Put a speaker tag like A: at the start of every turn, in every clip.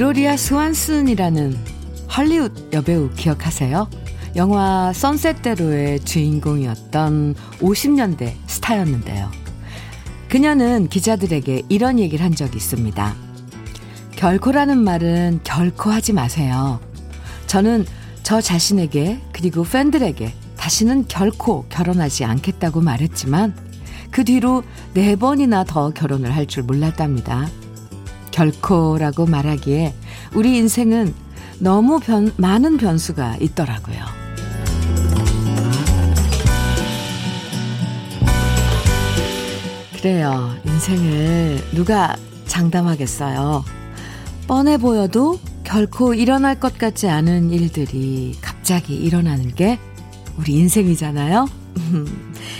A: 혹시 그로리아 스완슨이라는 헐리우드 여배우 기억하세요? 영화 선셋대로의 주인공이었던 50년대 스타였는데요. 그녀는 기자들에게 이런 얘기를 한 적이 있습니다. 결코라는 말은 결코 하지 마세요. 저는 저 자신에게 그리고 팬들에게 다시는 결코 결혼하지 않겠다고 말했지만 그 뒤로 네 번이나 더 결혼을 할 줄 몰랐답니다. 결코라고 말하기에 우리 인생은 너무 변, 많은 변수가 있더라고요. 그래요. 인생을 누가 장담하겠어요. 뻔해 보여도 결코 일어날 것 같지 않은 일들이 갑자기 일어나는 게 우리 인생이잖아요.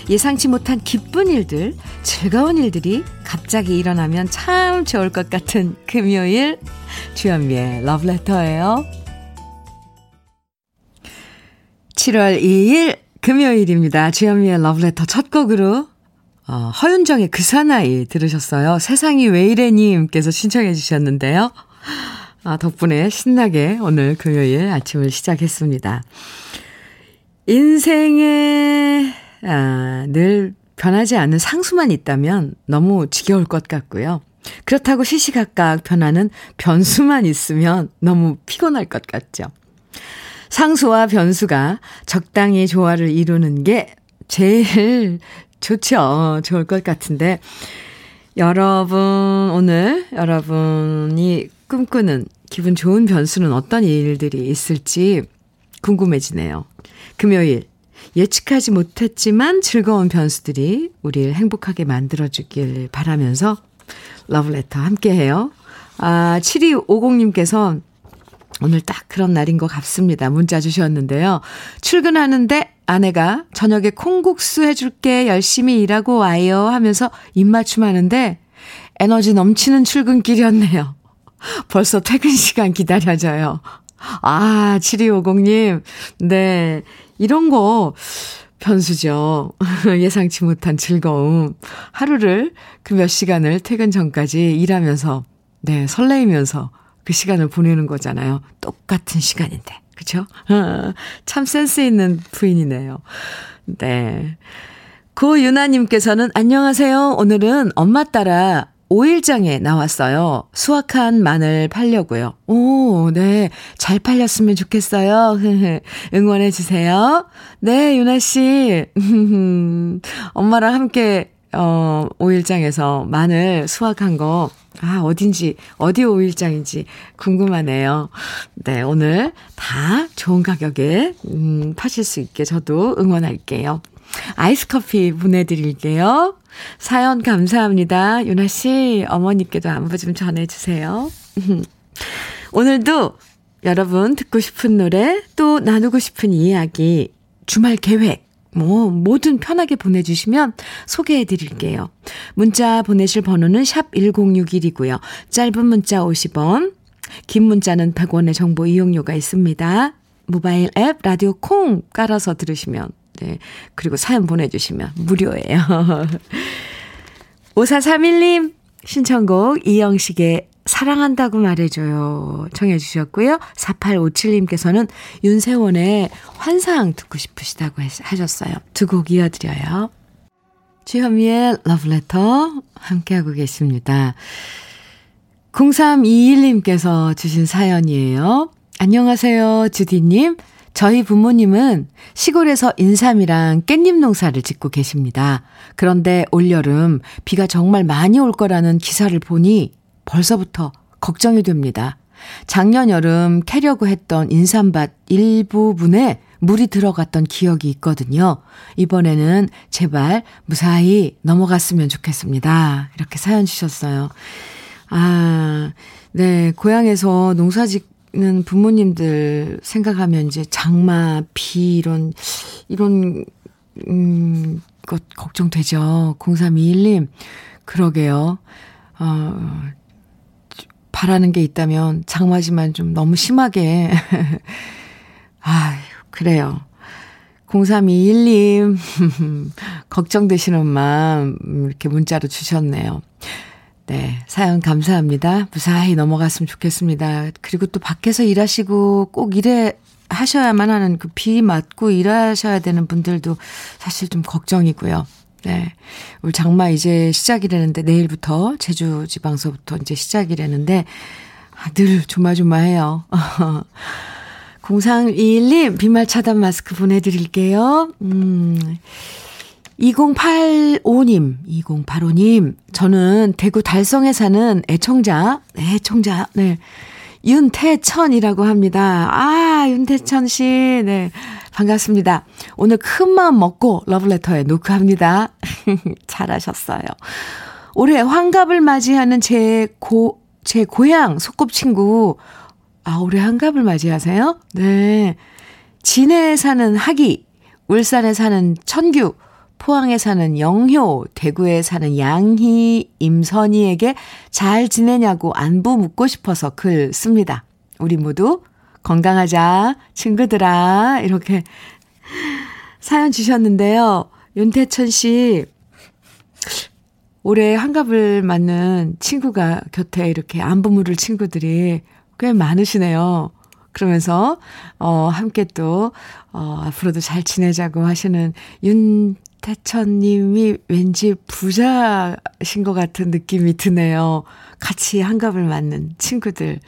A: 예상치 못한 기쁜 일들, 즐거운 일들이 갑자기 일어나면 참 좋을 것 같은 금요일 주현미의 러브레터예요. 7월 2일 금요일입니다. 주현미의 러브레터 첫 곡으로 어, 허윤정의 그 사나이 들으셨어요. 세상이 왜 이래 님께서 신청해 주셨는데요. 아, 덕분에 신나게 오늘 금요일 아침을 시작했습니다. 인생에 아, 늘 변하지 않는 상수만 있다면 너무 지겨울 것 같고요. 그렇다고 시시각각 변하는 변수만 있으면 너무 피곤할 것 같죠. 상수와 변수가 적당히 조화를 이루는 게 제일 좋죠. 좋을 것 같은데. 여러분, 오늘 여러분이 꿈꾸는 기분 좋은 변수는 어떤 일들이 있을지 궁금해지네요. 금요일 예측하지 못했지만 즐거운 변수들이 우리를 행복하게 만들어주길 바라면서 러브레터 함께해요. 아, 7250님께서 오늘 딱 그런 날인 것 같습니다. 문자 주셨는데요. 출근하는데 아내가 저녁에 콩국수 해줄게 열심히 일하고 와요 하면서 입맞춤 하는데 에너지 넘치는 출근길이었네요. 벌써 퇴근 시간 기다려져요. 아, 7250님. 네. 이런 거 변수죠. 예상치 못한 즐거움. 하루를 그 몇 시간을 퇴근 전까지 일하면서, 네, 설레이면서 그 시간을 보내는 거잖아요. 똑같은 시간인데. 그쵸? 참 센스 있는 부인이네요. 네. 고유나님께서는 안녕하세요. 오늘은 엄마 따라 5일장에 나왔어요. 수확한 마늘 팔려고요. 오, 네. 잘 팔렸으면 좋겠어요. 응원해 주세요. 네, 유나 씨. 엄마랑 함께 어, 5일장에서 마늘 수확한 거 아, 어딘지, 어디 5일장인지 궁금하네요. 네, 오늘 다 좋은 가격에, 음, 파실 수 있게 저도 응원할게요. 아이스 커피 보내드릴게요. 사연 감사합니다. 유나씨, 어머니께도 안부 좀 전해주세요. 오늘도 여러분 듣고 싶은 노래, 또 나누고 싶은 이야기, 주말 계획, 뭐, 뭐든 편하게 보내주시면 소개해 드릴게요. 문자 보내실 번호는 샵 1061이고요. 짧은 문자 50원, 긴 문자는 100원의 정보 이용료가 있습니다. 모바일 앱 라디오 콩 깔아서 들으시면 네. 그리고 사연 보내주시면 무료예요. 5431님 신청곡 이영식의 사랑한다고 말해줘요. 청해주셨고요. 4857님께서는 윤세원의 환상 듣고 싶으시다고 하셨어요. 두 곡 이어드려요. 주현미의 러브레터 함께하고 계십니다. 0321님께서 주신 사연이에요. 안녕하세요, 주디님. 저희 부모님은 시골에서 인삼이랑 깻잎 농사를 짓고 계십니다. 그런데 올여름 비가 정말 많이 올 거라는 기사를 보니 벌써부터 걱정이 됩니다. 작년 여름 캐려고 했던 인삼밭 일부분에 물이 들어갔던 기억이 있거든요. 이번에는 제발 무사히 넘어갔으면 좋겠습니다. 이렇게 사연 주셨어요. 아, 네. 고향에서 농사 짓 는 부모님들 생각하면 이제 장마, 비, 이런, 이런, 음, 것 걱정되죠. 0321님. 그러게요. 어, 바라는 게 있다면 장마지만 좀 너무 심하게. 아유, 그래요. 0321님, 걱정되시는 마음, 이렇게 문자로 주셨네요. 네, 사연 감사합니다. 무사히 넘어갔으면 좋겠습니다. 그리고 또 밖에서 일하시고 꼭 일해 하셔야만 하는 그 비 맞고 일하셔야 되는 분들도 사실 좀 걱정이고요. 네. 올 장마 이제 시작이라는데 내일부터 제주 지방서부터 이제 시작이라는데 아, 늘 조마조마해요. 0321님 비말 차단 마스크 보내 드릴게요. 음. 2085님, 2085님, 저는 대구 달성에 사는 애청자, 네, 애청자, 네. 윤태천이라고 합니다. 아, 윤태천 씨, 네. 반갑습니다. 오늘 큰 마음 먹고 러브레터에 노크합니다. 잘하셨어요. 올해 환갑을 맞이하는 제 고, 제 고향 소꿉친구, 아, 올해 환갑을 맞이하세요? 네. 진해에 사는 하기, 울산에 사는 천규, 포항에 사는 영효, 대구에 사는 양희, 임선희에게 잘 지내냐고 안부 묻고 싶어서 글 씁니다. 우리 모두 건강하자, 친구들아. 이렇게 사연 주셨는데요. 윤태천 씨, 올해 한갑을 맞는 친구가 곁에 이렇게 안부 물을 친구들이 꽤 많으시네요. 그러면서, 어, 함께 또, 어, 앞으로도 잘 지내자고 하시는 윤 태천님이 왠지 부자신 것 같은 느낌이 드네요. 같이 한갑을 맞는 친구들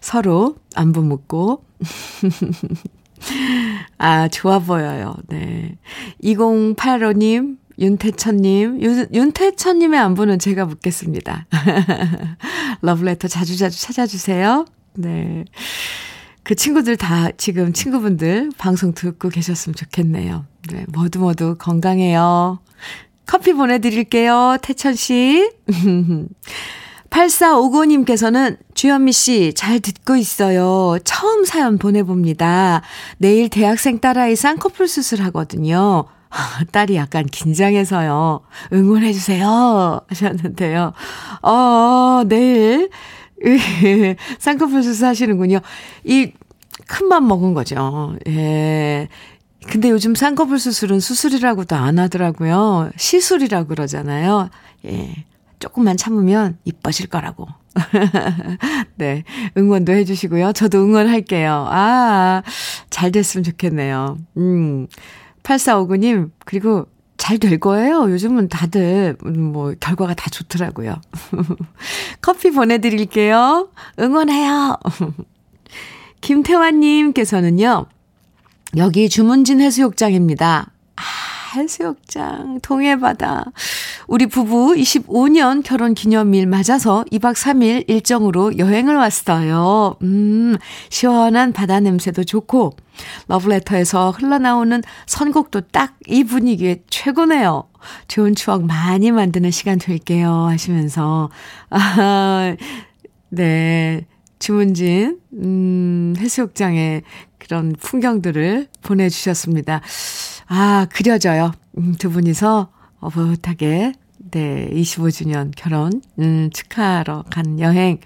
A: 서로 안부 묻고. 아, 좋아 보여요. 네. 2085님, 윤태천님, 윤, 윤태천님의 안부는 제가 묻겠습니다. 러브레터 자주자주 찾아주세요. 네. 그 친구들 다 지금 친구분들 방송 듣고 계셨으면 좋겠네요. 네, 모두 모두 건강해요. 커피 보내드릴게요. 태천씨. 8459님께서는 주현미 씨 잘 듣고 있어요. 처음 사연 보내봅니다. 내일 대학생 딸아이 쌍꺼풀 수술하거든요. 딸이 약간 긴장해서요. 응원해주세요. 하셨는데요. 어, 내일 쌍꺼풀 수술하시는군요. 이 큰 맘 먹은 거죠. 예. 근데 요즘 쌍꺼풀 수술은 수술이라고도 안 하더라고요. 시술이라고 그러잖아요. 예. 조금만 참으면 이뻐질 거라고. 네. 응원도 해주시고요. 저도 응원할게요. 아, 잘 됐으면 좋겠네요. 음. 8459님, 그리고 잘 될 거예요. 요즘은 다들 음, 뭐 결과가 다 좋더라고요. 커피 보내드릴게요. 응원해요. 김태환님께서는요. 여기 주문진 해수욕장입니다. 아, 해수욕장, 동해바다. 우리 부부 25년 결혼 기념일 맞아서 2박 3일 일정으로 여행을 왔어요. 음, 시원한 바다 냄새도 좋고, 러브레터에서 흘러나오는 선곡도 딱 이 분위기에 최고네요. 좋은 추억 많이 만드는 시간 될게요. 하시면서, 아, 네. 주문진, 음, 해수욕장의 그런 풍경들을 보내주셨습니다. 아, 그려져요. 음, 두 분이서 어긋하게, 네, 25주년 결혼, 음, 축하하러 간 여행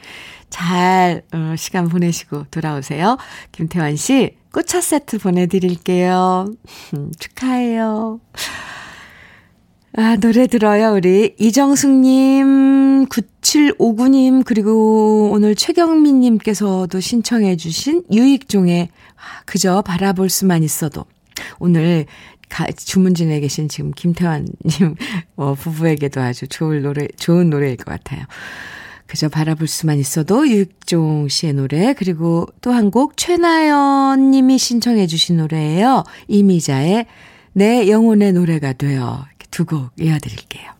A: 잘, 어, 시간 보내시고 돌아오세요. 김태환 씨, 꽃차 세트 보내드릴게요. 음, 축하해요. 아, 노래 들어요, 우리. 이정숙님, 9759님, 그리고 오늘 최경민님께서도 신청해주신 유익종의 아, 그저 바라볼 수만 있어도. 오늘 가, 주문진에 계신 지금 김태환님 어, 부부에게도 아주 좋은 노래, 좋은 노래일 것 같아요. 그저 바라볼 수만 있어도 유익종 씨의 노래, 그리고 또 한 곡 최나연 님이 신청해 주신 노래예요. 이미자의 내 영혼의 노래가 되어 두 곡 이어드릴게요.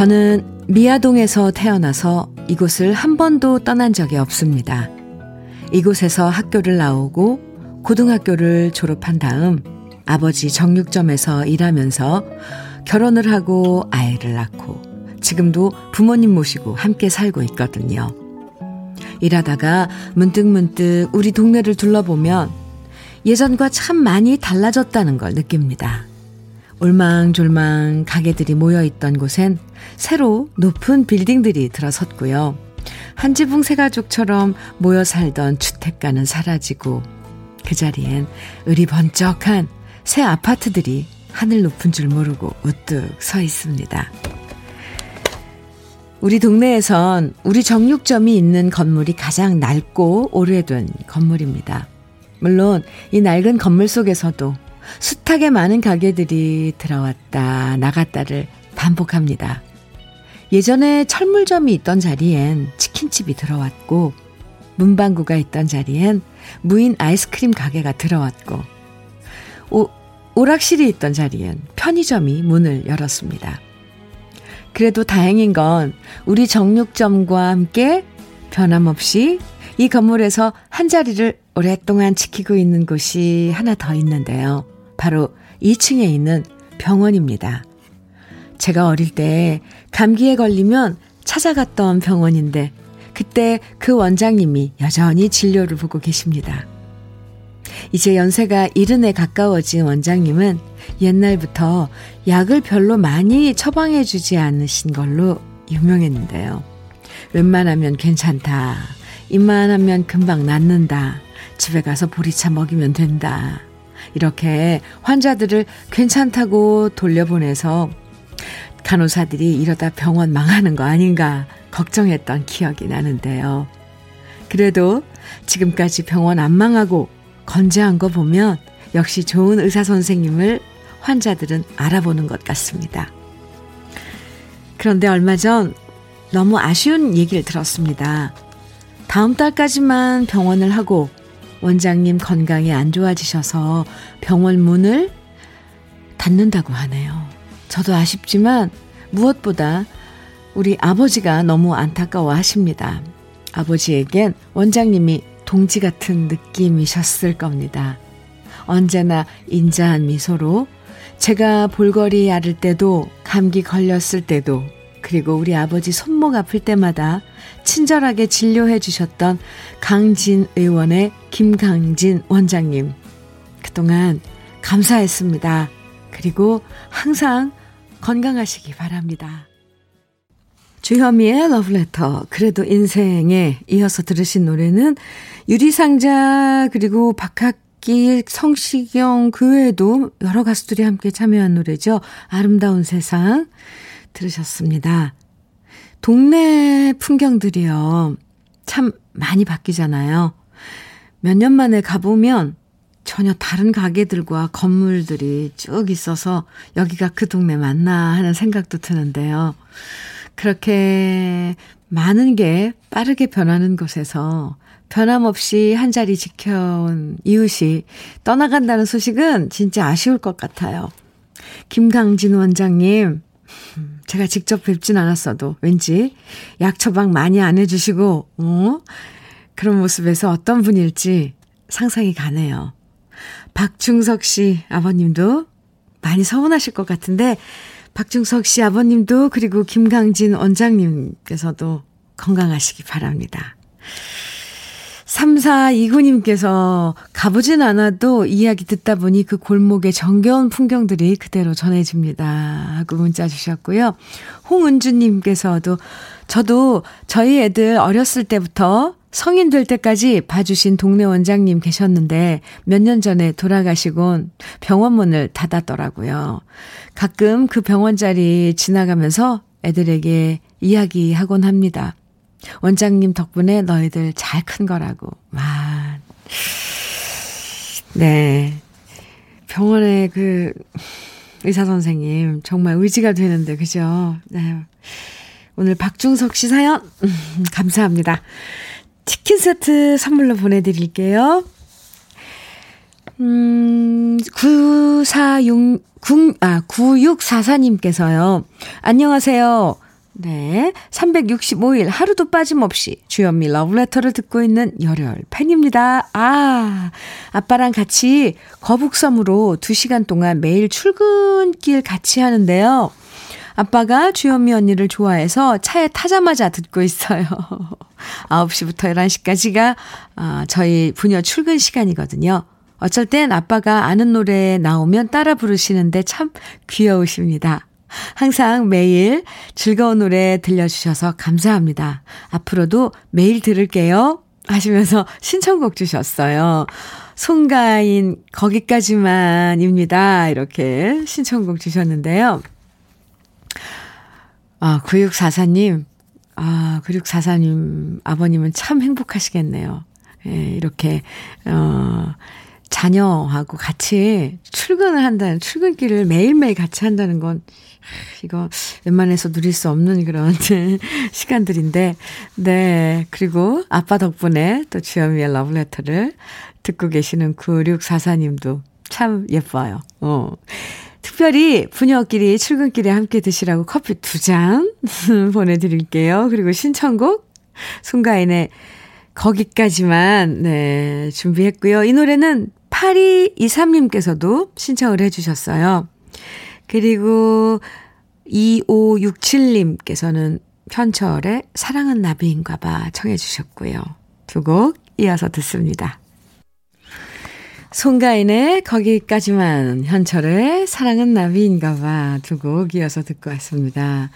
A: 저는 미아동에서 태어나서 이곳을 한 번도 떠난 적이 없습니다. 이곳에서 학교를 나오고 고등학교를 졸업한 다음 아버지 정육점에서 일하면서 결혼을 하고 아이를 낳고 지금도 부모님 모시고 함께 살고 있거든요. 일하다가 문득문득 우리 동네를 둘러보면 예전과 참 많이 달라졌다는 걸 느낍니다. 올망졸망 가게들이 모여 있던 곳엔 새로 높은 빌딩들이 들어섰고요. 한 지붕 세 가족처럼 모여 살던 주택가는 사라지고 그 자리엔 의리 번쩍한 새 아파트들이 하늘 높은 줄 모르고 우뚝 서 있습니다. 우리 동네에선 우리 정육점이 있는 건물이 가장 낡고 오래된 건물입니다. 물론 이 낡은 건물 속에서도 숱하게 많은 가게들이 들어왔다 나갔다를 반복합니다. 예전에 철물점이 있던 자리엔 치킨집이 들어왔고 문방구가 있던 자리엔 무인 아이스크림 가게가 들어왔고 오, 오락실이 있던 자리엔 편의점이 문을 열었습니다. 그래도 다행인 건 우리 정육점과 함께 변함없이 이 건물에서 한 자리를 오랫동안 지키고 있는 곳이 하나 더 있는데요. 바로 2층에 있는 병원입니다. 제가 어릴 때 감기에 걸리면 찾아갔던 병원인데 그때 그 원장님이 여전히 진료를 보고 계십니다. 이제 연세가 이른에 가까워진 원장님은 옛날부터 약을 별로 많이 처방해 주지 않으신 걸로 유명했는데요. 웬만하면 괜찮다. 입만 하면 금방 낫는다. 집에 가서 보리차 먹이면 된다. 이렇게 환자들을 괜찮다고 돌려보내서 간호사들이 이러다 병원 망하는 거 아닌가 걱정했던 기억이 나는데요. 그래도 지금까지 병원 안 망하고 건재한 거 보면 역시 좋은 의사 선생님을 환자들은 알아보는 것 같습니다. 그런데 얼마 전 너무 아쉬운 얘기를 들었습니다. 다음 달까지만 병원을 하고 원장님 건강이 안 좋아지셔서 병원 문을 닫는다고 하네요. 저도 아쉽지만 무엇보다 우리 아버지가 너무 안타까워 하십니다. 아버지에겐 원장님이 동지 같은 느낌이셨을 겁니다. 언제나 인자한 미소로 제가 볼거리 앓을 때도 감기 걸렸을 때도 그리고 우리 아버지 손목 아플 때마다 친절하게 진료해 주셨던 강진 의원의 김강진 원장님. 그동안 감사했습니다. 그리고 항상 건강하시기 바랍니다. 주현미의 러브레터, 그래도 인생에 이어서 들으신 노래는 유리상자, 그리고 박학기, 성시경, 그 외에도 여러 가수들이 함께 참여한 노래죠. 아름다운 세상 들으셨습니다. 동네 풍경들이요. 참 많이 바뀌잖아요. 몇 년 만에 가보면 전혀 다른 가게들과 건물들이 쭉 있어서 여기가 그 동네 맞나 하는 생각도 드는데요. 그렇게 많은 게 빠르게 변하는 곳에서 변함없이 한 자리 지켜온 이웃이 떠나간다는 소식은 진짜 아쉬울 것 같아요. 김강진 원장님, 제가 직접 뵙진 않았어도 왠지 약 처방 많이 안 해주시고, 어? 그런 모습에서 어떤 분일지 상상이 가네요. 박중석 씨 아버님도 많이 서운하실 것 같은데, 박중석 씨 아버님도 그리고 김강진 원장님께서도 건강하시기 바랍니다. 3429님께서 가보진 않아도 이야기 듣다 보니 그 골목의 정겨운 풍경들이 그대로 전해집니다. 하고 문자 주셨고요. 홍은주님께서도 저도 저희 애들 어렸을 때부터 성인 될 때까지 봐주신 동네 원장님 계셨는데 몇 년 전에 돌아가시곤 병원 문을 닫았더라고요. 가끔 그 병원 자리 지나가면서 애들에게 이야기하곤 합니다. 원장님 덕분에 너희들 잘 큰 거라고. 와. 네. 병원에 그 의사 선생님 정말 의지가 되는데 그죠? 네. 오늘 박중석 씨 사연 감사합니다. 치킨 세트 선물로 보내드릴게요. 음, 946, 9, 아, 9644님께서요. 안녕하세요. 네. 365일 하루도 빠짐없이 주현미 러브레터를 듣고 있는 열혈 팬입니다. 아, 아빠랑 같이 거북섬으로 2시간 동안 매일 출근길 같이 하는데요. 아빠가 주현미 언니를 좋아해서 차에 타자마자 듣고 있어요. 9시부터 11시까지가 아, 저희 부녀 출근 시간이거든요. 어쩔 땐 아빠가 아는 노래 나오면 따라 부르시는데 참 귀여우십니다. 항상 매일 즐거운 노래 들려주셔서 감사합니다. 앞으로도 매일 들을게요. 하시면서 신청곡 주셨어요. 송가인 거기까지만입니다. 이렇게 신청곡 주셨는데요. 아, 9644님. 아, 9644님 아버님은 참 행복하시겠네요. 예, 이렇게, 어, 자녀하고 같이 출근을 한다는, 출근길을 매일매일 같이 한다는 건, 이거 웬만해서 누릴 수 없는 그런 시간들인데, 네. 그리고 아빠 덕분에 또 주현미의 러브레터를 듣고 계시는 9644님도 참 예뻐요. 어. 특별히 부녀끼리 출근길에 함께 드시라고 커피 두 잔 보내드릴게요. 그리고 신청곡 송가인의 거기까지만 네 준비했고요. 이 노래는 8223님께서도 신청을 해주셨어요. 그리고 2567님께서는 현철의 사랑은 나비인가 봐 청해 주셨고요. 두 곡 이어서 듣습니다. 송가인의 거기까지만 현철의 사랑은 나비인가 봐 두 곡 이어서 듣고 왔습니다.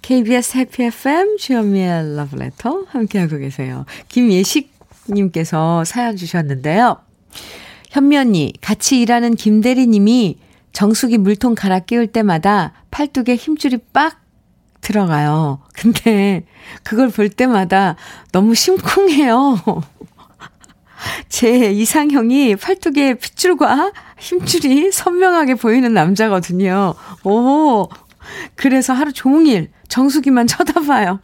A: KBS 해피 FM 주현미의 러브레터 함께하고 계세요. 김예식님께서 사연 주셨는데요. 언니 같이 일하는 김대리님이 정수기 물통 갈아 끼울 때마다 팔뚝에 힘줄이 빡 들어가요. 근데 그걸 볼 때마다 너무 심쿵해요. 제 이상형이 팔뚝에 핏줄과 힘줄이 선명하게 보이는 남자거든요. 오, 그래서 하루 종일 정수기만 쳐다봐요.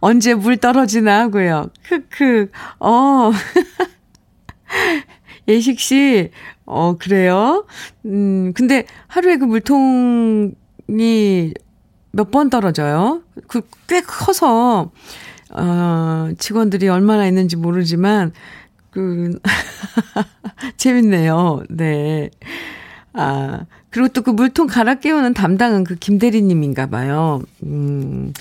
A: 언제 물 떨어지나 하고요. 크크, 어. 예식 씨, 어, 그래요? 음, 근데 하루에 그 물통이 몇 번 떨어져요? 그 꽤 커서, 어, 직원들이 얼마나 있는지 모르지만, 그, 재밌네요. 네. 아, 그리고 또 그 물통 갈아 깨우는 담당은 그 김대리님인가 봐요. 음,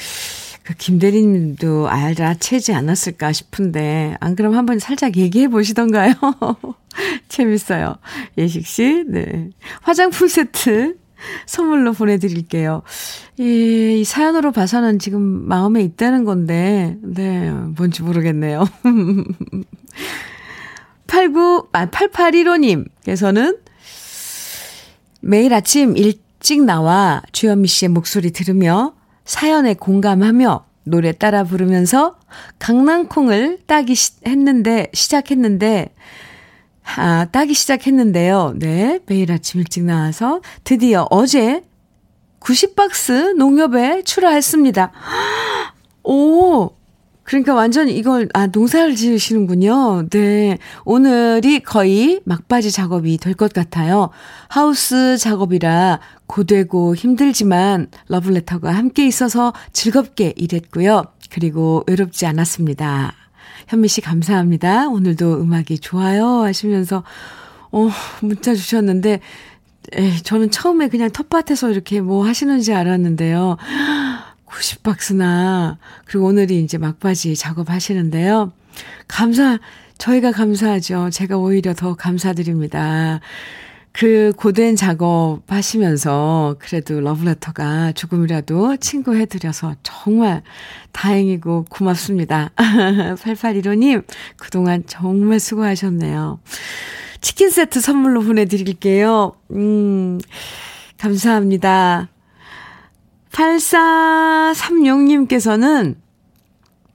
A: 그 김대리님도 알아채지 않았을까 싶은데, 안 그럼 한번 살짝 얘기해 보시던가요? 재밌어요. 예식 씨, 네. 화장품 세트 선물로 보내드릴게요. 이, 이 사연으로 봐서는 지금 마음에 있다는 건데, 네, 뭔지 모르겠네요. 89, 아, 8815님께서는 매일 아침 일찍 나와 주현미 씨의 목소리 들으며 사연에 공감하며 노래 따라 부르면서 강낭콩을 따기 시, 했는데, 시작했는데, 아, 따기 시작했는데요. 네, 매일 아침 일찍 나와서 드디어 어제 90박스 농협에 출하했습니다. 오, 그러니까 완전 이걸, 아, 농사를 지으시는군요. 네. 오늘이 거의 막바지 작업이 될 것 같아요. 하우스 작업이라 고되고 힘들지만 러블레터가 함께 있어서 즐겁게 일했고요. 그리고 외롭지 않았습니다. 현미 씨 감사합니다. 오늘도 음악이 좋아요. 하시면서, 어, 문자 주셨는데, 에, 저는 처음에 그냥 텃밭에서 이렇게 뭐 하시는지 알았는데요. 90박스나, 그리고 오늘이 이제 막바지 작업하시는데요. 감사, 저희가 감사하죠. 제가 오히려 더 감사드립니다. 그 고된 작업 하시면서 그래도 러브레터가 조금이라도 친구 해드려서 정말 다행이고 고맙습니다. 8815님, 그동안 정말 수고하셨네요. 치킨 세트 선물로 보내드릴게요. 음, 감사합니다. 8436님께서는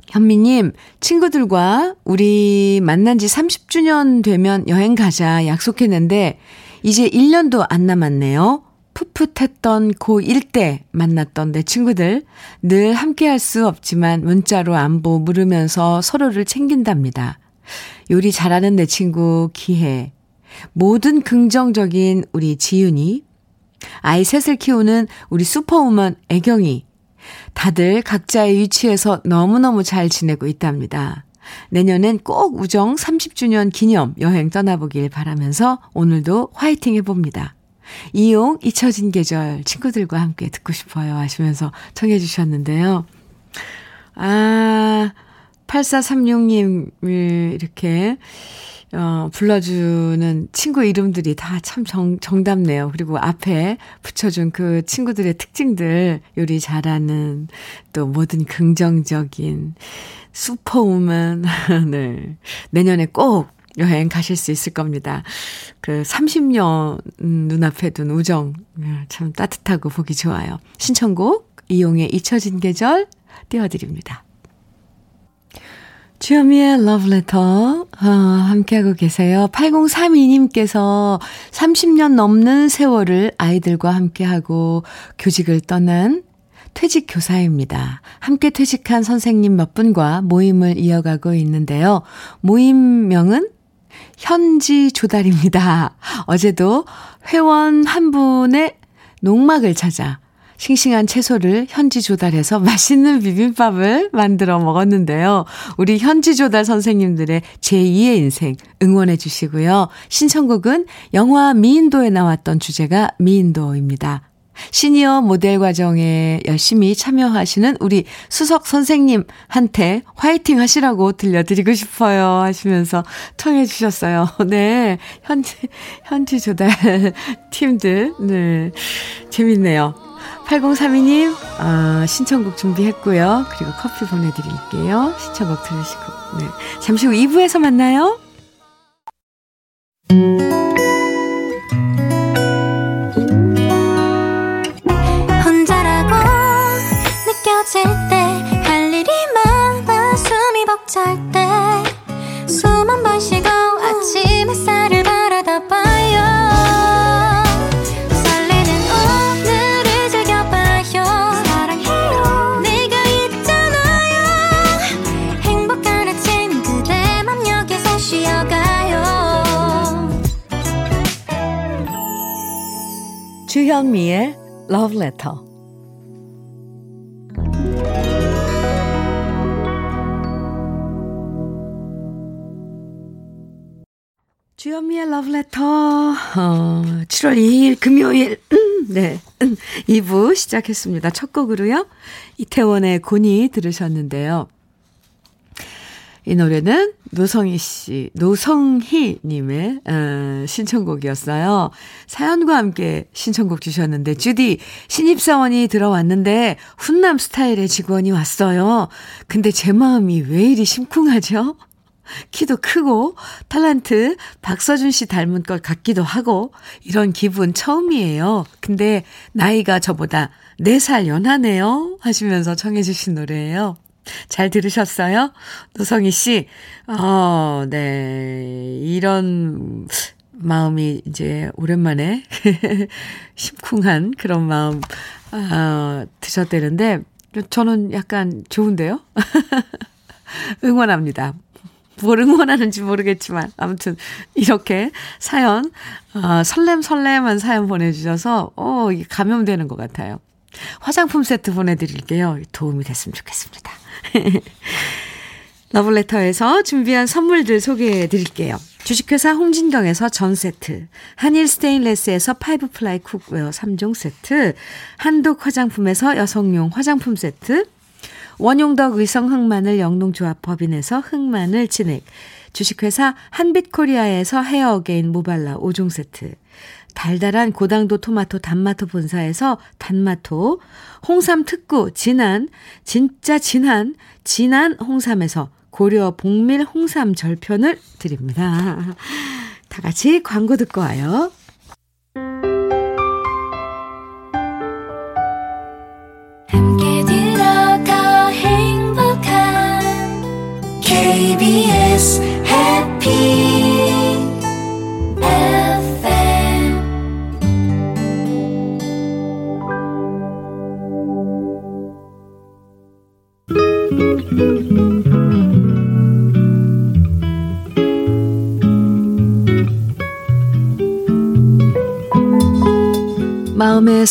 A: 현미님, 친구들과 우리 만난 지 30주년 되면 여행 가자 약속했는데, 이제 1년도 안 남았네요. 풋풋했던 고1 때 만났던 내 친구들. 늘 함께 할 수 없지만 문자로 안부 물으면서 서로를 챙긴답니다. 요리 잘하는 내 친구 기혜. 모든 긍정적인 우리 지윤이. 아이 셋을 키우는 우리 슈퍼우먼 애경이. 다들 각자의 위치에서 너무너무 잘 지내고 있답니다. 내년엔 꼭 우정 30주년 기념 여행 떠나보길 바라면서 오늘도 화이팅 해봅니다. 이용 잊혀진 계절 친구들과 함께 듣고 싶어요 하시면서 청해 주셨는데요. 아, 8436님, 이렇게, 어, 불러주는 친구 이름들이 다 참 정답네요. 그리고 앞에 붙여준 그 친구들의 특징들, 요리 잘하는, 또 뭐든 긍정적인, 슈퍼우먼, 네. 내년에 꼭 여행 가실 수 있을 겁니다. 그 30년 눈앞에 둔 우정, 참 따뜻하고 보기 좋아요. 신청곡, 이용의 잊혀진 계절 띄워드립니다. 주현미의 러브레터 어, 함께하고 계세요. 8032님께서 30년 넘는 세월을 아이들과 함께하고 교직을 떠난 퇴직 교사입니다. 함께 퇴직한 선생님 몇 분과 모임을 이어가고 있는데요. 모임명은 현지 조달입니다. 어제도 회원 한 분의 농막을 찾아 싱싱한 채소를 현지 조달해서 맛있는 비빔밥을 만들어 먹었는데요. 우리 현지 조달 선생님들의 제2의 인생 응원해 주시고요. 신청곡은 영화 미인도에 나왔던 주제가 미인도입니다. 시니어 모델 과정에 열심히 참여하시는 우리 수석 선생님한테 화이팅 하시라고 들려드리고 싶어요. 하시면서 청해 주셨어요. 네. 현지, 현지 조달 팀들. 네. 재밌네요. 8032님, 아, 신청곡 준비했고요. 그리고 커피 보내드릴게요. 신청곡 들으시고. 네. 잠시 후 2부에서 만나요. 주현미의 Love Letter. 주현미의 Love Letter. 어, 7월 2일 금요일. 음, 네. 2부 시작했습니다. 첫 곡으로요. 이태원의 곤이 들으셨는데요. 이 노래는 노성희 씨, 노성희 님의 어, 신청곡이었어요. 사연과 함께 신청곡 주셨는데 주디 신입사원이 들어왔는데 훈남 스타일의 직원이 왔어요. 근데 제 마음이 왜 이리 심쿵하죠? 키도 크고 탤런트 박서준 씨 닮은 것 같기도 하고 이런 기분 처음이에요. 근데 나이가 저보다 4살 연하네요 하시면서 청해 주신 노래예요. 잘 들으셨어요? 노성희 씨. 어, 네. 이런 마음이 이제 오랜만에 심쿵한 그런 마음, 아, 드셨다는데, 저는 약간 좋은데요? 응원합니다. 뭘 응원하는지 모르겠지만, 아무튼, 이렇게 사연, 어, 설렘설렘한 사연 보내주셔서, 어, 이게 감염되는 것 같아요. 화장품 세트 보내드릴게요. 도움이 됐으면 좋겠습니다. 러브레터에서 준비한 선물들 소개해 드릴게요. 주식회사 홍진경에서 전 세트, 한일 스테인레스에서 five ply cookware 3종 세트, 한독 화장품에서 여성용 화장품 세트, 원용덕 의성 흑마늘 영농조합 법인에서 흑마늘 진액, 주식회사 한빛코리아에서 헤어 어게인 모발라 5종 세트, 달달한 고당도 토마토 단마토 본사에서 단마토, 홍삼 특구 진한, 진짜 진한, 진한 홍삼에서 고려 복밀 홍삼 절편을 드립니다. 다 같이 광고 듣고 와요.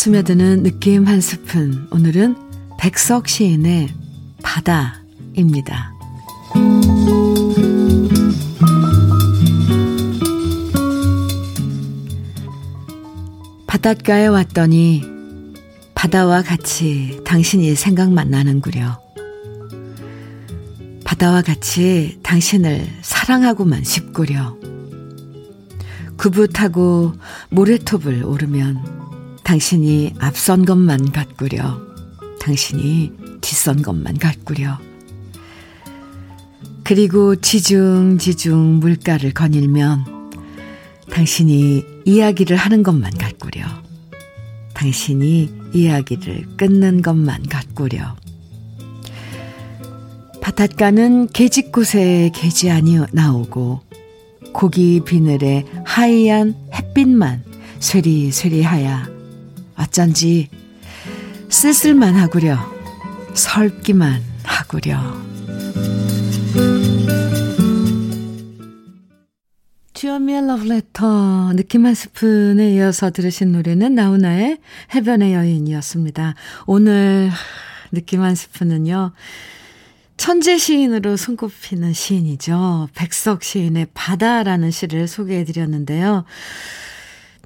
A: 스며드는 느낌 한 스푼. 오늘은 백석 시인의 바다입니다. 바닷가에 왔더니 바다와 같이 당신이 생각만 나는구려. 바다와 같이 당신을 사랑하고만 싶구려. 구붓하고 모래톱을 오르면 당신이 앞선 것만 같구려. 당신이 뒤선 것만 같구려. 그리고 지중지중 물가를 거닐면 당신이 이야기를 하는 것만 같구려. 당신이 이야기를 끊는 것만 같구려. 바닷가는 계집곳에 계지안이 나오고 고기 비늘에 하얀 햇빛만 쇠리쇠리하야 어쩐지 쓸쓸만 하구려 설기만 하구려 주현미의 러브레터 느낌 한 스푼에 이어서 들으신 노래는 나훈아의 해변의 여인이었습니다. 오늘 느낌 한 스푼은요. 천재 시인으로 손꼽히는 시인이죠. 백석 시인의 바다라는 시를 소개해 드렸는데요.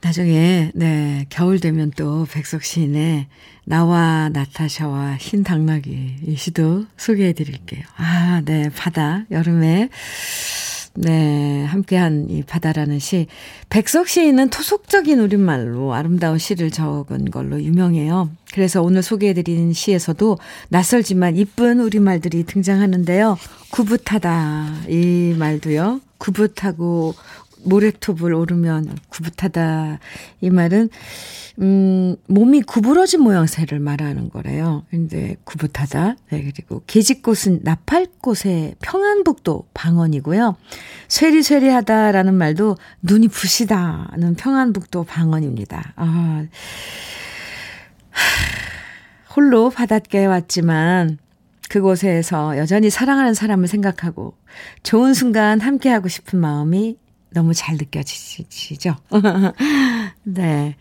A: 나중에, 네, 겨울 되면 또 백석 시인의 나와 나타샤와 흰 당나귀 이 시도 소개해 드릴게요. 아, 네, 바다, 여름에 네, 함께한 이 바다라는 시. 백석 시인은 토속적인 우리말로 아름다운 시를 적은 걸로 유명해요. 그래서 오늘 소개해 드린 시에서도 낯설지만 이쁜 우리말들이 등장하는데요. 구붓하다. 이 말도요. 구붓하고 모래톱을 오르면 구붓하다. 이 말은 음, 몸이 구부러진 모양새를 말하는 거래요. 근데 구붓하다. 네, 그리고 계집꽃은 나팔꽃의 평안북도 방언이고요. 쇠리쇠리하다라는 말도 눈이 부시다는 평안북도 방언입니다. 아, 홀로 바닷가에 왔지만 그곳에서 여전히 사랑하는 사람을 생각하고 좋은 순간 함께하고 싶은 마음이 너무 잘 느껴지시죠? 네.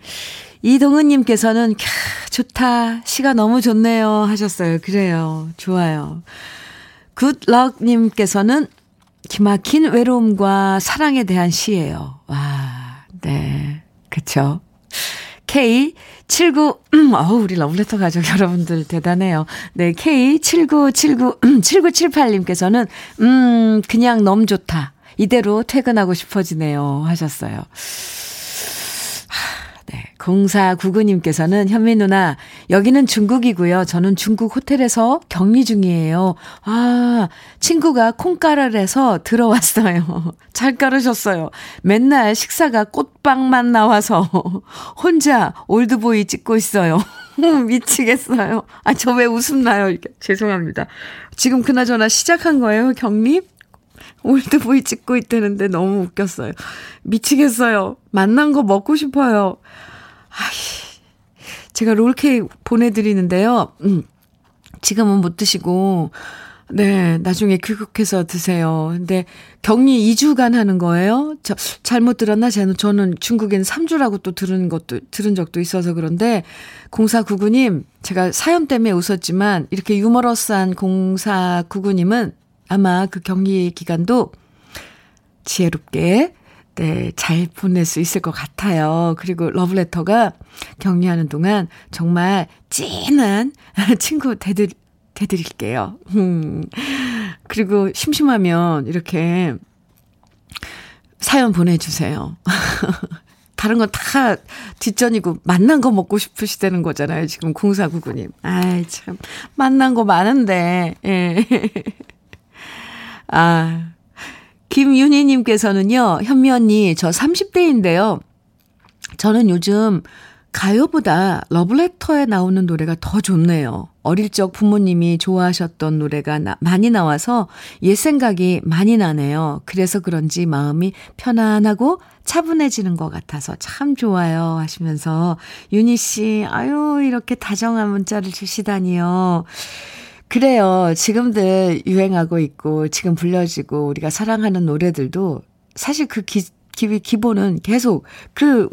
A: 이동은님께서는, 캬, 좋다. 시가 너무 좋네요. 하셨어요. 그래요. 좋아요. 굿럭님께서는 기막힌 외로움과 사랑에 대한 시예요. 와, 네. 그쵸. K79, 음, 어우, 우리 러브레터 가족 여러분들 대단해요. 네, K7979, 7978님께서는, 음, 그냥 너무 좋다. 이대로 퇴근하고 싶어지네요. 하셨어요. 네. 0499님께서는 현미 누나, 여기는 중국이고요. 저는 중국 호텔에서 격리 중이에요. 아, 친구가 콩가루를 해서 들어왔어요. 잘 깔으셨어요. 맨날 식사가 꽃빵만 나와서 혼자 올드보이 찍고 있어요. 미치겠어요. 아, 저 왜 웃음 나요? 이게. 죄송합니다. 지금 그나저나 시작한 거예요, 격리? 올드보이 찍고 있다는데 너무 웃겼어요. 미치겠어요. 만난 거 먹고 싶어요. 아이, 제가 롤케이크 보내드리는데요. 음, 지금은 못 드시고, 네, 나중에 귀국해서 드세요. 근데 격리 2주간 하는 거예요? 저, 잘못 들었나? 저는, 저는 중국엔 3주라고 또 들은 것도, 들은 적도 있어서 그런데, 0499님, 제가 사연 때문에 웃었지만, 이렇게 유머러스한 0499님은 아마 그 격리 기간도 지혜롭게 네, 잘 보낼 수 있을 것 같아요. 그리고 러브레터가 격리하는 동안 정말 찐한 친구 대들, 대드릴게요. 음. 그리고 심심하면 이렇게 사연 보내주세요. 다른 건 다 뒷전이고 만난 거 먹고 싶으시다는 거잖아요. 지금 공사구구님. 아이, 참. 만난 거 많은데, 예. 아, 김윤희님께서는요, 현미 언니, 저 30대인데요. 저는 요즘 가요보다 러브레터에 나오는 노래가 더 좋네요. 어릴 적 부모님이 좋아하셨던 노래가 나, 많이 나와서 옛 생각이 많이 나네요. 그래서 그런지 마음이 편안하고 차분해지는 것 같아서 참 좋아요. 하시면서, 윤희 씨, 아유, 이렇게 다정한 문자를 주시다니요. 그래요. 지금들 유행하고 있고, 지금 불려지고, 우리가 사랑하는 노래들도 사실 그 기, 기, 기본은 계속 그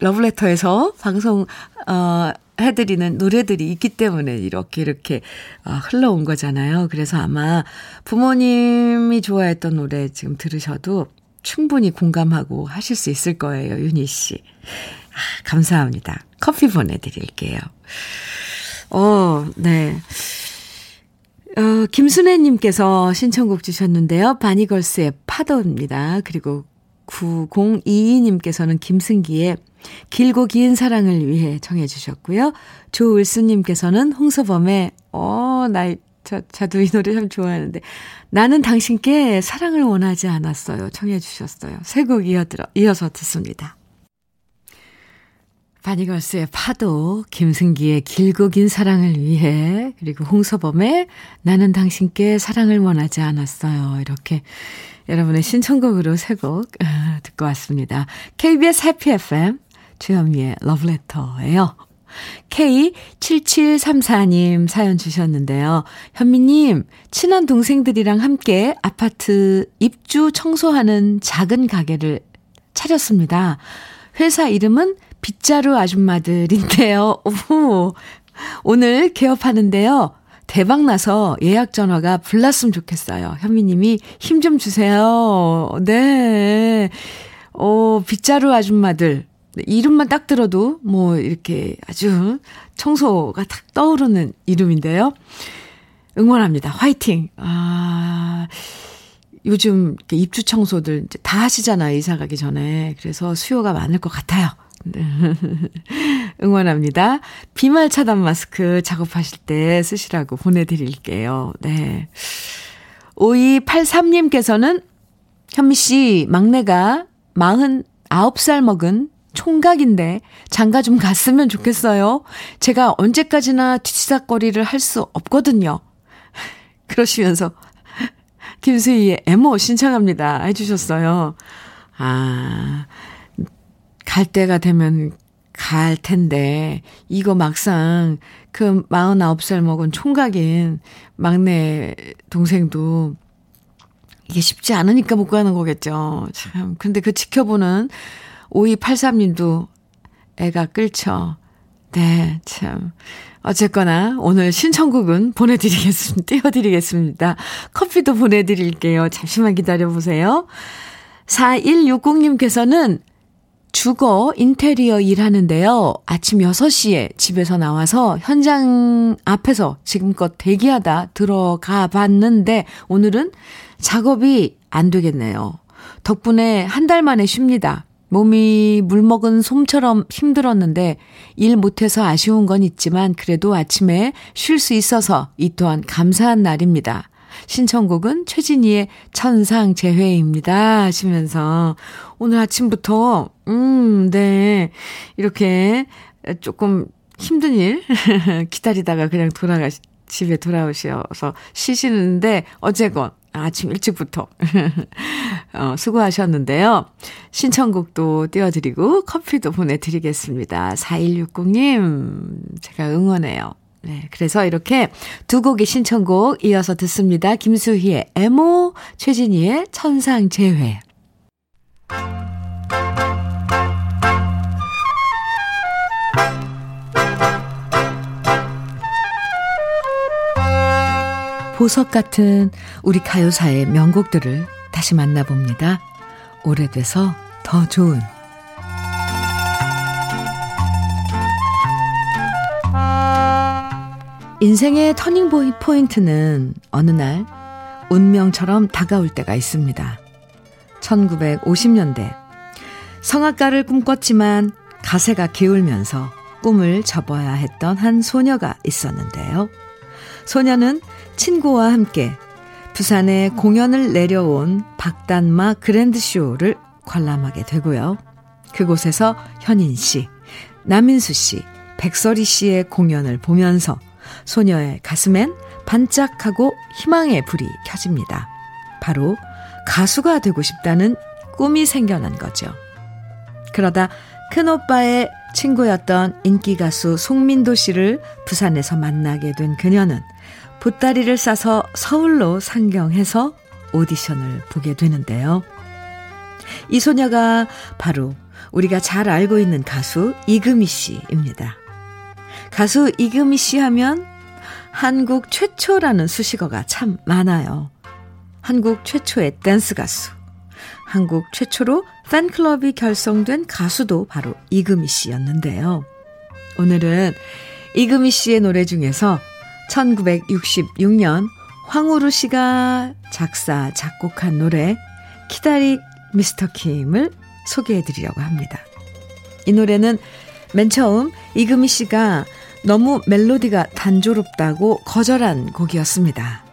A: 러브레터에서 방송, 어, 해드리는 노래들이 있기 때문에 이렇게 이렇게 아, 흘러온 거잖아요. 그래서 아마 부모님이 좋아했던 노래 지금 들으셔도 충분히 공감하고 하실 수 있을 거예요, 윤희 씨. 아, 감사합니다. 커피 보내드릴게요. 어, 네. 어, 김순애님께서 신청곡 주셨는데요. 바니걸스의 파도입니다. 그리고 9022님께서는 김승기의 길고 긴 사랑을 위해 청해 주셨고요. 조을수님께서는 홍서범의 어, 나, 저, 저도 이 노래 참 좋아하는데 나는 당신께 사랑을 원하지 않았어요. 청해 주셨어요. 세 곡 이어들어, 이어서 듣습니다. 바니걸스의 파도, 김승기의 길고 긴 사랑을 위해, 그리고 홍서범의 나는 당신께 사랑을 원하지 않았어요. 이렇게 여러분의 신청곡으로 세곡 아, 듣고 왔습니다. KBS 해피 FM 주현미의 러브레터예요. K7734님 사연 주셨는데요. 현미님, 친한 동생들이랑 함께 아파트 입주 청소하는 작은 가게를 차렸습니다. 회사 이름은 빗자루 아줌마들인데요. 오, 오늘 개업하는데요. 대박나서 예약 전화가 불났으면 좋겠어요. 현미님이 힘 좀 주세요. 네. 오, 빗자루 아줌마들. 이름만 딱 들어도 뭐 이렇게 아주 청소가 탁 떠오르는 이름인데요. 응원합니다. 화이팅! 아, 요즘 입주 청소들 다 하시잖아요. 이사 가기 전에. 그래서 수요가 많을 것 같아요. 네. 응원합니다. 비말 차단 마스크 작업하실 때 쓰시라고 보내드릴게요. 네. 5283님께서는 현미 씨, 막내가 49살 먹은 총각인데 장가 좀 갔으면 좋겠어요. 제가 언제까지나 뒤치다거리를 할 수 없거든요. 그러시면서 김수희의 애모 신청합니다. 해주셨어요. 아, 갈 때가 되면 갈 텐데, 이거 막상 그 49살 먹은 총각인 막내 동생도 이게 쉽지 않으니까 못 가는 거겠죠. 참. 근데 그 지켜보는 5283님도 애가 끌쳐. 네, 참. 어쨌거나 오늘 신청곡은 보내드리겠습니다. 띄워드리겠습니다. 커피도 보내드릴게요. 잠시만 기다려보세요. 4160님께서는 주거 인테리어 일하는데요. 아침 6시에 집에서 나와서 현장 앞에서 지금껏 대기하다 들어가 봤는데 오늘은 작업이 안 되겠네요. 덕분에 한 달 만에 쉽니다. 몸이 물먹은 솜처럼 힘들었는데 일 못해서 아쉬운 건 있지만 그래도 아침에 쉴 수 있어서 이 또한 감사한 날입니다. 신청곡은 최진희의 천상 재회입니다. 하시면서 오늘 아침부터, 음, 네. 이렇게 조금 힘든 일 기다리다가 그냥 돌아가, 집에 돌아오셔서 쉬시는데 어제건 아침 일찍부터 어, 수고하셨는데요. 신청곡도 띄워드리고 커피도 보내드리겠습니다. 4160님 제가 응원해요. 네, 그래서 이렇게 두 곡의 신청곡 이어서 듣습니다. 김수희의 에모, 최진희의 천상재회. 보석 같은 우리 가요사의 명곡들을 다시 만나봅니다. 오래돼서 더 좋은 인생의 터닝 포인트는 어느 날 운명처럼 다가올 때가 있습니다. 1950년대 성악가를 꿈꿨지만 가세가 기울면서 꿈을 접어야 했던 한 소녀가 있었는데요. 소녀는 친구와 함께 부산에 공연을 내려온 박단마 그랜드쇼를 관람하게 되고요. 그곳에서 현인 씨, 남인수 씨, 백설이 씨의 공연을 보면서 소녀의 가슴엔 반짝하고 희망의 불이 켜집니다. 바로 가수가 되고 싶다는 꿈이 생겨난 거죠. 그러다 큰오빠의 친구였던 인기 가수 송민도 씨를 부산에서 만나게 된 그녀는 보따리를 싸서 서울로 상경해서 오디션을 보게 되는데요. 이 소녀가 바로 우리가 잘 알고 있는 가수 이금희 씨입니다. 가수 이금희 씨 하면 한국 최초라는 수식어가 참 많아요. 한국 최초의 댄스 가수. 한국 최초로 팬클럽이 결성된 가수도 바로 이금희 씨였는데요. 오늘은 이금희 씨의 노래 중에서 1966년 황우루 씨가 작사, 작곡한 노래 키다리 미스터 킴을 소개해 드리려고 합니다. 이 노래는 맨 처음 이금희 씨가 너무 멜로디가 단조롭다고 거절한 곡이었습니다.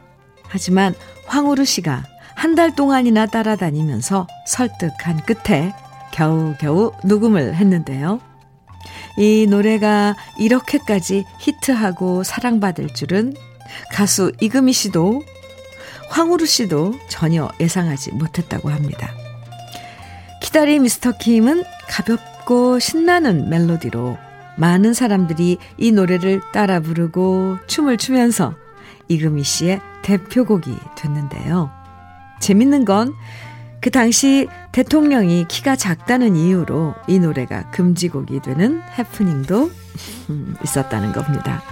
A: 하지만 황우루 씨가 한 달 동안이나 따라다니면서 설득한 끝에 겨우겨우 녹음을 했는데요. 이 노래가 이렇게까지 히트하고 사랑받을 줄은 가수 이금희 씨도 황우루 씨도 전혀 예상하지 못했다고 합니다. 키다리 미스터 킴은 가볍고 신나는 멜로디로 많은 사람들이 이 노래를 따라 부르고 춤을 추면서 이금희 씨의 대표곡이 됐는데요. 재밌는 건 그 당시 대통령이 키가 작다는 이유로 이 노래가 금지곡이 되는 해프닝도 있었다는 겁니다.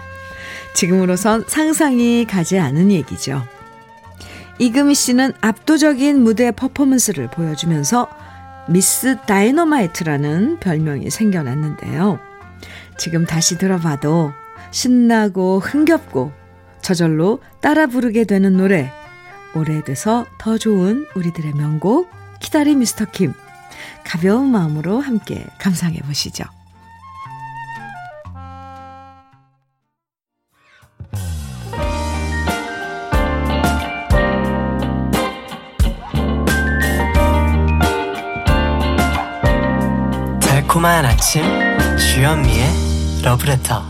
A: 지금으로선 상상이 가지 않은 얘기죠. 이금희 씨는 압도적인 무대 퍼포먼스를 보여주면서 미스 다이너마이트라는 별명이 생겨났는데요. 지금 다시 들어봐도 신나고 흥겹고 저절로 따라 부르게 되는 노래. 오래돼서 더 좋은 우리들의 명곡 키다리 미스터 킴. 가벼운 마음으로 함께 감상해 보시죠.
B: 달콤한 아침 주현미의 러브레터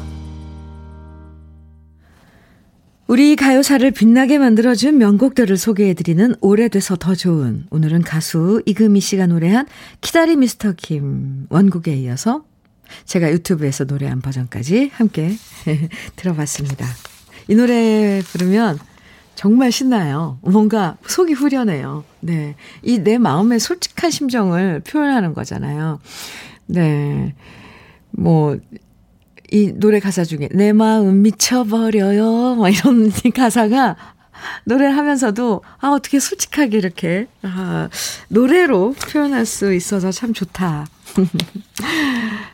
A: 우리 가요사를 빛나게 만들어준 명곡들을 소개해드리는 오래돼서 더 좋은 오늘은 가수 이금희 씨가 노래한 키다리 미스터 킴 원곡에 이어서 제가 유튜브에서 노래한 버전까지 함께 들어봤습니다. 이 노래 부르면 정말 신나요. 뭔가 속이 후련해요. 네. 이 내 마음의 솔직한 심정을 표현하는 거잖아요. 네. 뭐, 이 노래 가사 중에 내 마음 미쳐버려요. 막 이런 가사가 노래를 하면서도 아 어떻게 솔직하게 이렇게 아, 노래로 표현할 수 있어서 참 좋다.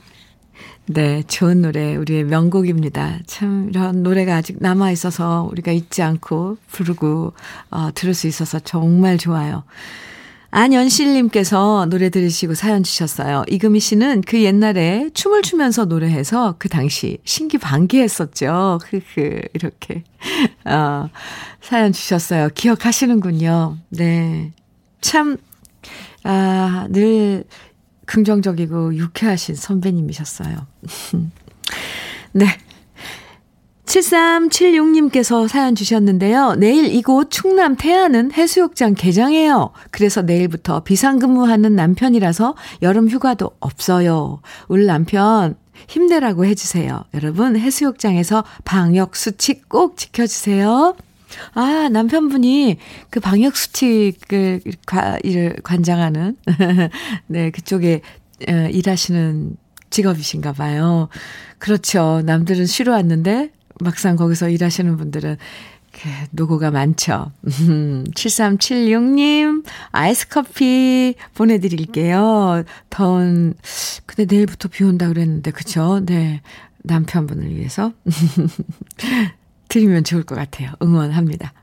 A: 네, 좋은 노래, 우리의 명곡입니다. 참, 이런 노래가 아직 남아 있어서 우리가 잊지 않고 부르고, 어, 들을 수 있어서 정말 좋아요. 안연실님께서 노래 들으시고 사연 주셨어요. 이금희 씨는 그 옛날에 춤을 추면서 노래해서 그 당시 신기반기했었죠. 흐흐, 이렇게. 어, 사연 주셨어요. 기억하시는군요. 네. 참, 아, 늘 긍정적이고 유쾌하신 선배님이셨어요. 네. 7376님께서 사연 주셨는데요. 내일 이곳 충남 태안은 해수욕장 개장해요. 그래서 내일부터 비상근무하는 남편이라서 여름 휴가도 없어요. 우리 남편 힘내라고 해주세요. 여러분 해수욕장에서 방역 수칙 꼭 지켜주세요. 아, 남편분이 그 방역 수칙을 관, 관장하는, 네, 그쪽에 어, 일하시는 직업이신가 봐요. 그렇죠. 남들은 쉬러 왔는데 막상 거기서 일하시는 분들은 노고가 많죠. 7376님, 아이스 커피 보내드릴게요. 더운, 근데 내일부터 비 온다 그랬는데, 그쵸? 네. 남편분을 위해서. 드리면 좋을 것 같아요. 응원합니다.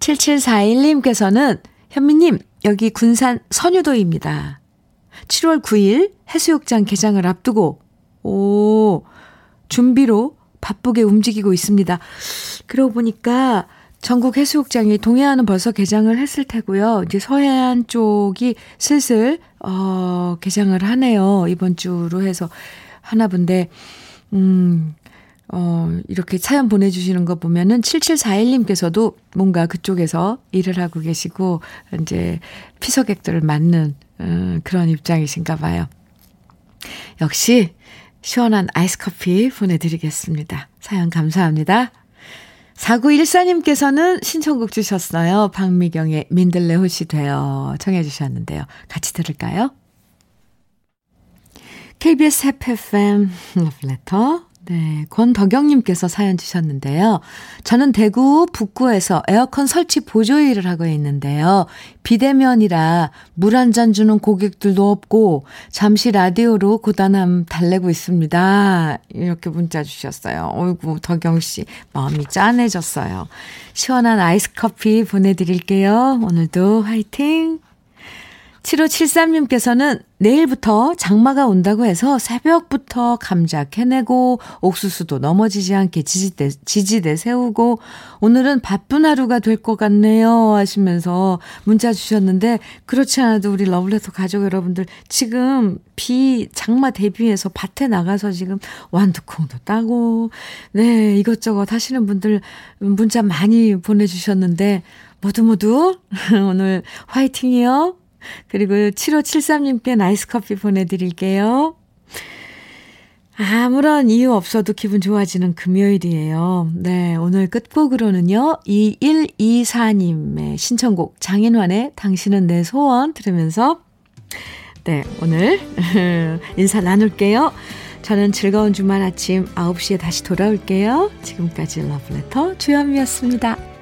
A: 7741님께서는, 현미님, 여기 군산 선유도입니다. 7월 9일 해수욕장 개장을 앞두고, 오, 준비로 바쁘게 움직이고 있습니다. 그러고 보니까 전국 해수욕장이 동해안은 벌써 개장을 했을 테고요. 이제 서해안 쪽이 슬슬 어 개장을 하네요. 이번 주로 해서 하나 본데 음 어, 이렇게 사연 보내주시는 거 보면은 7741님께서도 뭔가 그쪽에서 일을 하고 계시고, 이제 피서객들을 맞는, 음, 그런 입장이신가 봐요. 역시, 시원한 아이스 커피 보내드리겠습니다. 사연 감사합니다. 4914님께서는 신청곡 주셨어요. 박미경의 민들레 홀씨 되어 청해 주셨는데요. 같이 들을까요? KBS 해피 FM 러브레터 네, 권덕영님께서 사연 주셨는데요. 저는 대구 북구에서 에어컨 설치 보조 일을 하고 있는데요. 비대면이라 물 한 잔 주는 고객들도 없고 잠시 라디오로 고단함 달래고 있습니다. 이렇게 문자 주셨어요. 어이구 덕영 씨 마음이 짠해졌어요. 시원한 아이스 커피 보내드릴게요. 오늘도 화이팅! 7573님께서는 내일부터 장마가 온다고 해서 새벽부터 감자 캐내고 옥수수도 넘어지지 않게 지지대, 지지대 세우고 오늘은 바쁜 하루가 될 것 같네요 하시면서 문자 주셨는데 그렇지 않아도 우리 러블레터 가족 여러분들 지금 비 장마 대비해서 밭에 나가서 지금 완두콩도 따고 네 이것저것 하시는 분들 문자 많이 보내주셨는데 모두 모두 오늘 화이팅이요. 그리고 7573님께 나이스 커피 보내드릴게요. 아무런 이유 없어도 기분 좋아지는 금요일이에요. 네, 오늘 끝곡으로는요, 2124님의 신청곡 장인환의 당신은 내 소원 들으면서, 네, 오늘 인사 나눌게요. 저는 즐거운 주말 아침 9시에 다시 돌아올게요. 지금까지 러브레터 주현미였습니다.